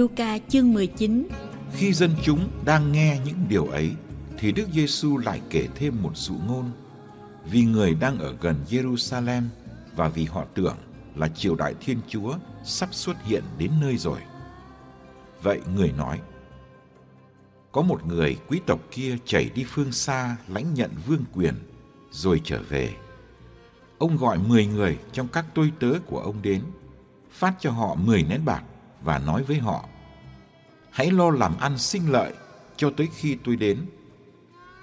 Luca chương 19 Khi dân chúng đang nghe những điều ấy thì Đức Giêsu lại kể thêm một dụ ngôn vì người đang ở gần Jerusalem và vì họ tưởng là triều đại Thiên Chúa sắp xuất hiện đến nơi rồi. Vậy người nói, có một người quý tộc kia chảy đi phương xa lãnh nhận vương quyền rồi trở về. Ông gọi 10 người trong các tôi tớ của ông đến, phát cho họ 10 nén bạc và nói với họ, hãy lo làm ăn sinh lợi cho tới khi tôi đến.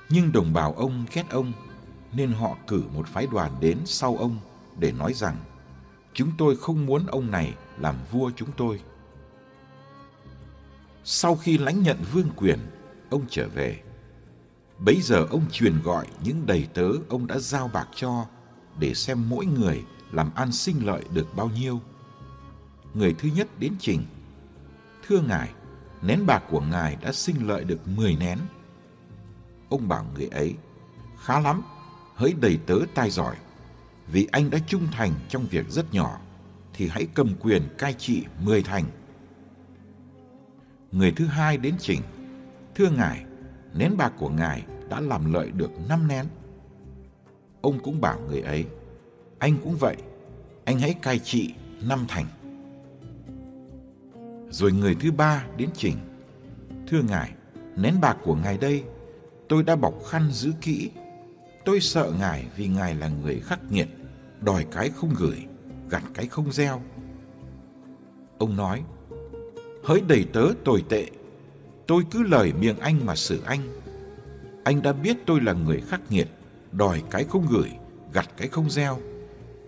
Nhưng đồng bào ông ghét ông, nên họ cử một phái đoàn đến sau ông để nói rằng, chúng tôi không muốn ông này làm vua chúng tôi. Sau khi lãnh nhận vương quyền, ông trở về. Bấy giờ ông truyền gọi những đầy tớ ông đã giao bạc cho để xem mỗi người làm ăn sinh lợi được bao nhiêu. Người thứ nhất đến trình. Thưa ngài, nén bạc của ngài đã sinh lợi được 10 nén. Ông bảo người ấy, khá lắm, hỡi đầy tớ tai giỏi. Vì anh đã trung thành trong việc rất nhỏ, thì hãy cầm quyền cai trị 10 thành. Người thứ hai đến trình. Thưa ngài, nén bạc của ngài đã làm lợi được 5 nén. Ông cũng bảo người ấy, anh cũng vậy, anh hãy cai trị năm thành. Rồi người thứ ba đến trình. Thưa ngài, nén bạc của ngài đây, tôi đã bọc khăn giữ kỹ. Tôi sợ ngài vì ngài là người khắc nghiệt, đòi cái không gửi, gặt cái không gieo. Ông nói, hỡi đầy tớ tồi tệ, tôi cứ lời miệng anh mà xử anh. Anh đã biết tôi là người khắc nghiệt, đòi cái không gửi, gặt cái không gieo.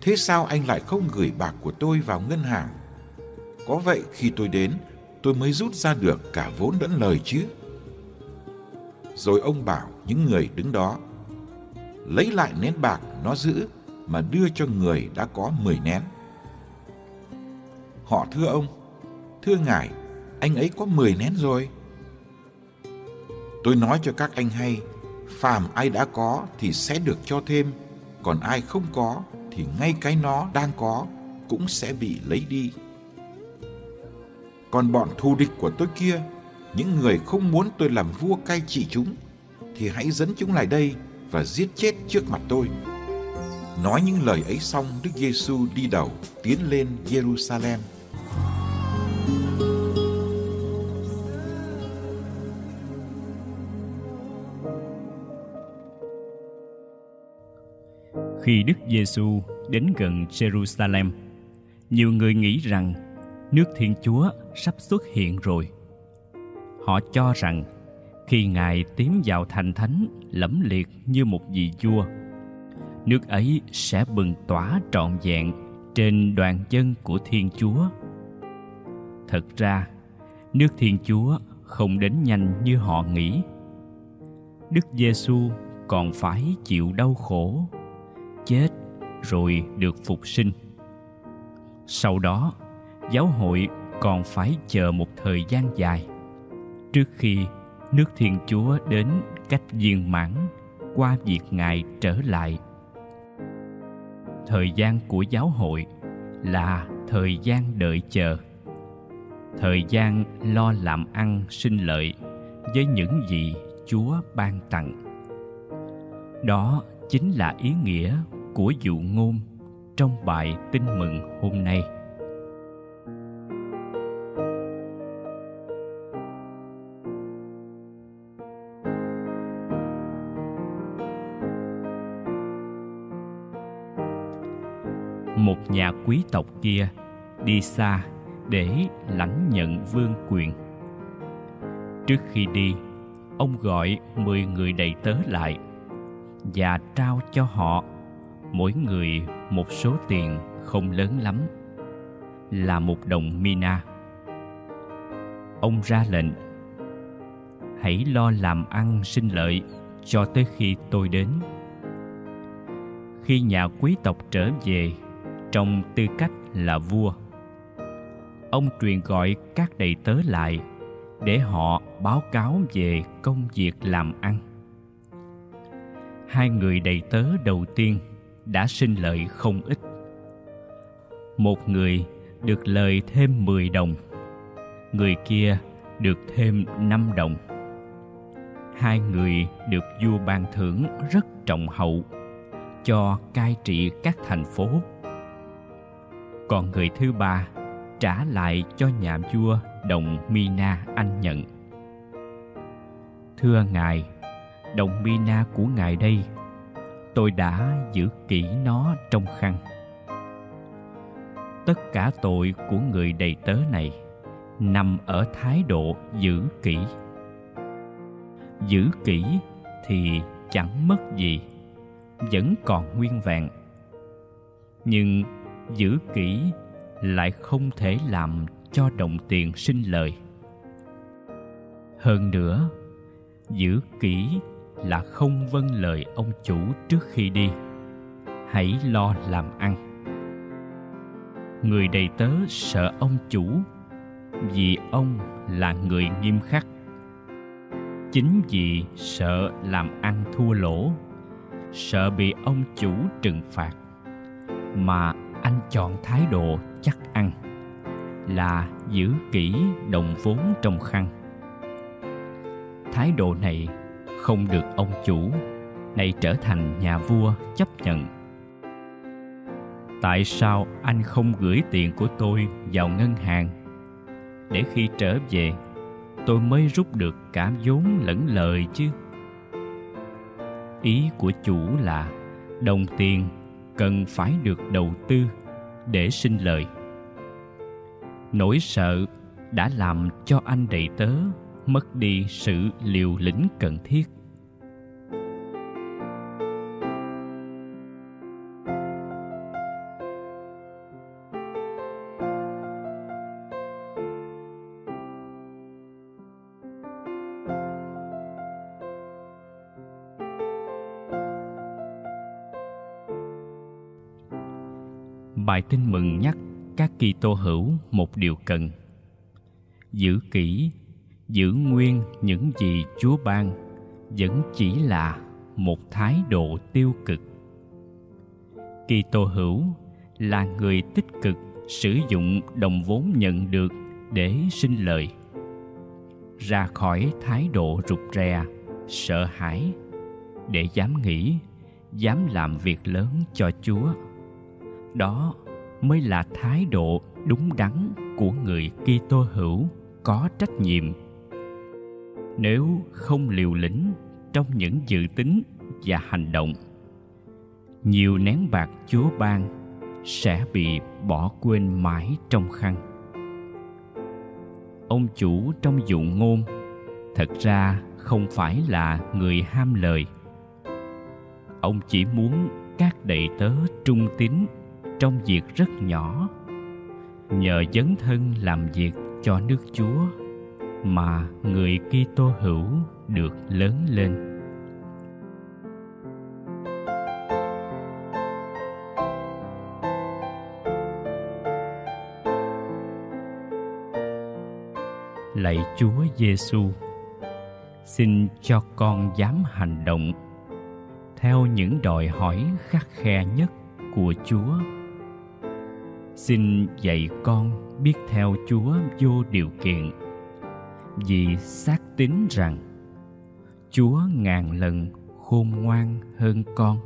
Thế sao anh lại không gửi bạc của tôi vào ngân hàng? Có vậy khi tôi đến, tôi mới rút ra được cả vốn lẫn lời chứ. Rồi ông bảo những người đứng đó, lấy lại nén bạc nó giữ mà đưa cho người đã có 10 nén. Họ thưa ông, thưa ngài, anh ấy có 10 nén rồi. Tôi nói cho các anh hay, phàm ai đã có thì sẽ được cho thêm, còn ai không có thì ngay cái nó đang có cũng sẽ bị lấy đi. Còn bọn thù địch của tôi kia, những người không muốn tôi làm vua cai trị chúng, thì hãy dẫn chúng lại đây và giết chết trước mặt tôi. Nói những lời ấy xong, Đức Giêsu đi đầu tiến lên Jerusalem. Khi Đức Giêsu đến gần Jerusalem, nhiều người nghĩ rằng nước Thiên Chúa sắp xuất hiện rồi. Họ cho rằng khi Ngài tiến vào thành thánh lẫm liệt như một vị vua, nước ấy sẽ bừng tỏa trọn vẹn trên đoàn dân của Thiên Chúa. Thật ra, nước Thiên Chúa không đến nhanh như họ nghĩ. Đức Giêsu còn phải chịu đau khổ, chết rồi được phục sinh. Sau đó, giáo hội còn phải chờ một thời gian dài. Trước khi nước thiên chúa đến cách viên mãn qua việc ngài trở lại, thời gian của giáo hội là thời gian đợi chờ, thời gian lo làm ăn sinh lợi với những gì chúa ban tặng. Đó chính là ý nghĩa của dụ ngôn trong bài tin mừng hôm nay. Quý tộc kia đi xa để lãnh nhận vương quyền. Trước khi đi, ông gọi mười người đầy tớ lại và trao cho họ mỗi người một số tiền không lớn lắm là một đồng mina. Ông ra lệnh hãy lo làm ăn sinh lợi cho tới khi tôi đến. Khi nhà quý tộc trở về trong tư cách là vua, ông truyền gọi các đầy tớ lại để họ báo cáo về công việc làm ăn. Hai người đầy tớ đầu tiên đã sinh lợi không ít. Một người được lời thêm 10 đồng, người kia được thêm năm đồng. Hai người được vua ban thưởng rất trọng hậu cho cai trị các thành phố còn người thứ ba, trả lại cho nhà vua đồng mina anh nhận. Thưa ngài, đồng mina của ngài đây, tôi đã giữ kỹ nó trong khăn. Tất cả tội của người đầy tớ này nằm ở thái độ giữ kỹ. Giữ kỹ thì chẳng mất gì, vẫn còn nguyên vẹn. Nhưng giữ kỹ lại không thể làm cho đồng tiền sinh lời. Hơn nữa, giữ kỹ là không vâng lời ông chủ trước khi đi. Hãy lo làm ăn. Người đầy tớ sợ ông chủ vì ông là người nghiêm khắc. Chính vì sợ làm ăn thua lỗ, sợ bị ông chủ trừng phạt mà anh chọn thái độ chắc ăn, là giữ kỹ đồng vốn trong khăn. Thái độ này không được ông chủ, nay trở thành nhà vua chấp nhận. Tại sao anh không gửi tiền của tôi vào ngân hàng? Để khi trở về, tôi mới rút được cả vốn lẫn lời chứ. Ý của chủ là đồng tiền cần phải được đầu tư để sinh lời. Nỗi sợ đã làm cho anh đầy tớ mất đi sự liều lĩnh cần thiết. Bài tin mừng nhắc các kỳ tô hữu một điều cần. Giữ kỹ, giữ nguyên những gì chúa ban, vẫn chỉ là một thái độ tiêu cực. Kỳ tô hữu là người tích cực sử dụng đồng vốn nhận được để sinh lời. Ra khỏi thái độ rụt rè, sợ hãi, để dám nghĩ, dám làm việc lớn cho chúa đó mới là thái độ đúng đắn của người Kitô hữu có trách nhiệm. Nếu không liều lĩnh trong những dự tính và hành động, nhiều nén bạc Chúa ban sẽ bị bỏ quên mãi trong khăn. Ông chủ trong dụ ngôn thật ra không phải là người ham lời. Ông chỉ muốn các đầy tớ trung tín trong việc rất nhỏ nhờ dấn thân làm việc cho nước Chúa mà người Kitô hữu được lớn lên. Lạy Chúa Giêsu, xin cho con dám hành động theo những đòi hỏi khắc khe nhất của Chúa xin dạy con biết theo chúa vô điều kiện, vì xác tín rằng chúa ngàn lần khôn ngoan hơn con.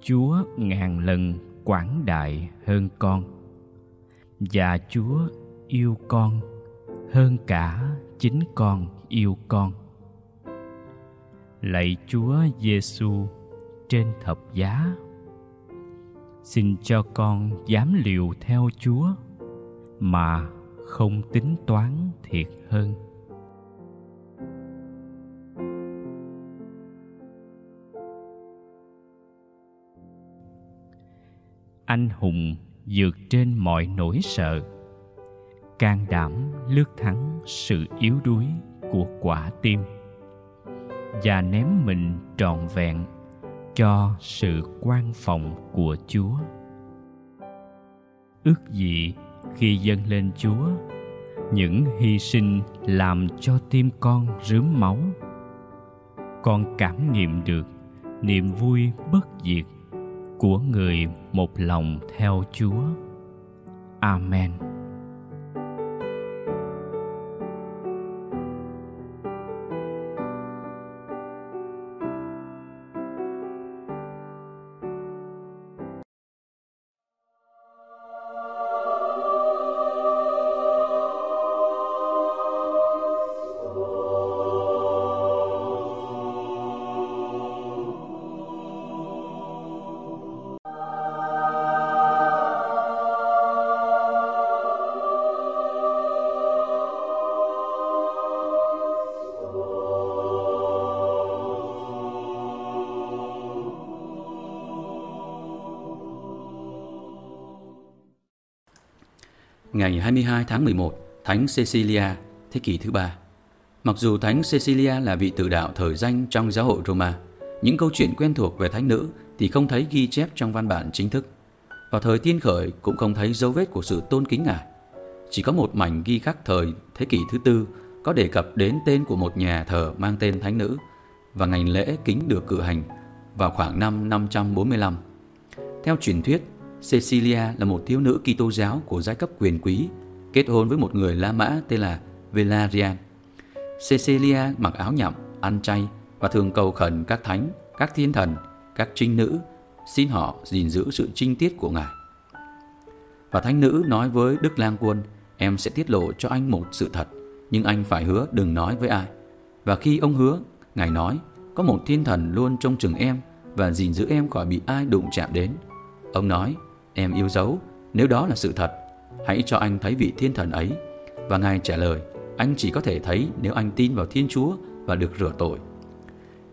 Chúa ngàn lần quảng đại hơn con. Và chúa yêu con hơn cả chính con yêu con. Lạy chúa giêsu trên thập giá xin cho con dám liều theo chúa, mà không tính toán thiệt hơn. Anh hùng vượt trên mọi nỗi sợ, can đảm lướt thắng sự yếu đuối của quả tim, và ném mình trọn vẹn cho sự quan phòng của chúa. Ước gì khi dâng lên chúa, những hy sinh làm cho tim con rướm máu. Con cảm nghiệm được niềm vui bất diệt của người một lòng theo chúa. Amen. Ngày 22 tháng 11, Thánh Cecilia, thế kỷ thứ ba. Mặc dù Thánh Cecilia là vị tử đạo thời danh trong giáo hội Roma, những câu chuyện quen thuộc về thánh nữ thì không thấy ghi chép trong văn bản chính thức. Vào thời tiên khởi cũng không thấy dấu vết của sự tôn kính ngài. Chỉ có một mảnh ghi khắc thời thế kỷ thứ tư có đề cập đến tên của một nhà thờ mang tên thánh nữ và ngày lễ kính được cử hành vào khoảng năm 545. Theo truyền thuyết, Cecilia là một thiếu nữ Kitô giáo của giai cấp quyền quý, kết hôn với một người La Mã tên là Valerian. Cecilia mặc áo nhậm, ăn chay và thường cầu khẩn các thánh, các thiên thần, các trinh nữ xin họ gìn giữ sự trinh tiết của ngài. Và thánh nữ nói với Đức Lang Quân, em sẽ tiết lộ cho anh một sự thật, nhưng anh phải hứa đừng nói với ai. Và khi ông hứa, ngài nói, có một thiên thần luôn trông chừng em và gìn giữ em khỏi bị ai đụng chạm đến. Ông nói, em yêu dấu, nếu đó là sự thật, hãy cho anh thấy vị thiên thần ấy. Và ngài trả lời, anh chỉ có thể thấy nếu anh tin vào Thiên Chúa và được rửa tội.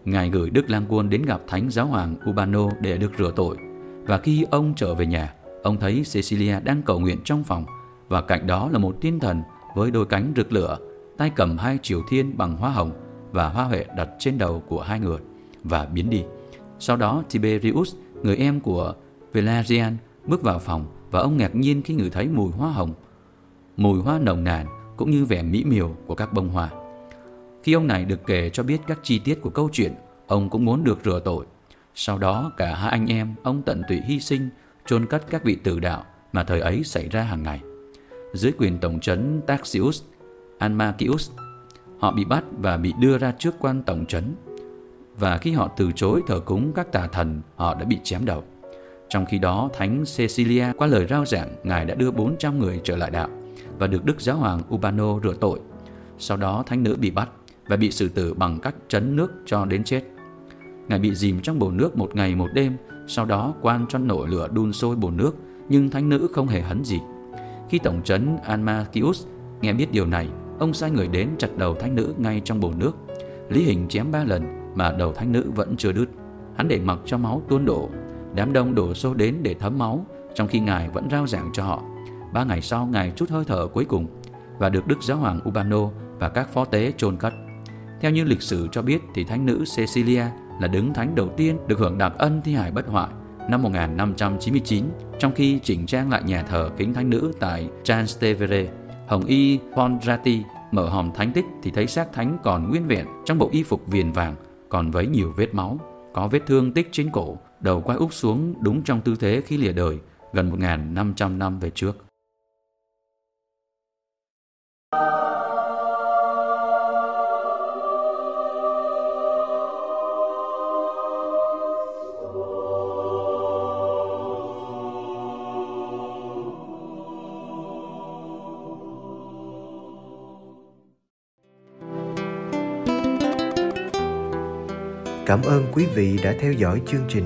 Ngài gửi Đức Lam Quân đến gặp Thánh Giáo Hoàng Ubano để được rửa tội. Và khi ông trở về nhà, ông thấy Cecilia đang cầu nguyện trong phòng và cạnh đó là một thiên thần với đôi cánh rực lửa, tay cầm hai triều thiên bằng hoa hồng và hoa huệ đặt trên đầu của hai người và biến đi. Sau đó Tiberius, người em của Valerian, bước vào phòng và ông ngạc nhiên khi ngửi thấy mùi hoa hồng, mùi hoa nồng nàn cũng như vẻ mỹ miều của các bông hoa. Khi ông này được kể cho biết các chi tiết của câu chuyện, ông cũng muốn được rửa tội. Sau đó cả hai anh em ông tận tụy hy sinh, chôn cất các vị tử đạo mà thời ấy xảy ra hàng ngày. Dưới quyền tổng trấn Taxius, Anmachius, họ bị bắt và bị đưa ra trước quan tổng trấn. Và khi họ từ chối thờ cúng các tà thần, họ đã bị chém đầu. Trong khi đó, Thánh Cecilia qua lời rao giảng, Ngài đã đưa 400 người trở lại đạo và được Đức Giáo Hoàng Urbano rửa tội. Sau đó, Thánh nữ bị bắt và bị xử tử bằng cách chấn nước cho đến chết. Ngài bị dìm trong bồn nước một ngày một đêm, sau đó quan cho nổi lửa đun sôi bồn nước, nhưng thánh nữ không hề hấn gì. Khi tổng trấn Almachius nghe biết điều này, ông sai người đến chặt đầu thánh nữ ngay trong bồn nước. Lý hình chém ba lần mà đầu thánh nữ vẫn chưa đứt. Hắn để mặc cho máu tuôn đổ. Đám đông đổ xô đến để thấm máu, trong khi ngài vẫn rao giảng cho họ. Ba ngày sau, ngài chút hơi thở cuối cùng và được Đức Giáo hoàng Ubano và các phó tế chôn cất. Theo như lịch sử cho biết thì thánh nữ Cecilia là đứng thánh đầu tiên được hưởng đặc ân thi hài bất hoại năm 1599 trong khi chỉnh trang lại nhà thờ kính thánh nữ tại Trastevere. Hồng y Pondrati mở hòm thánh tích thì thấy xác thánh còn nguyên vẹn trong bộ y phục viền vàng còn với nhiều vết máu. Có vết thương tích trên cổ, đầu quay úp xuống đúng trong tư thế khi lìa đời, gần 1.500 năm về trước. Cảm ơn quý vị đã theo dõi chương trình.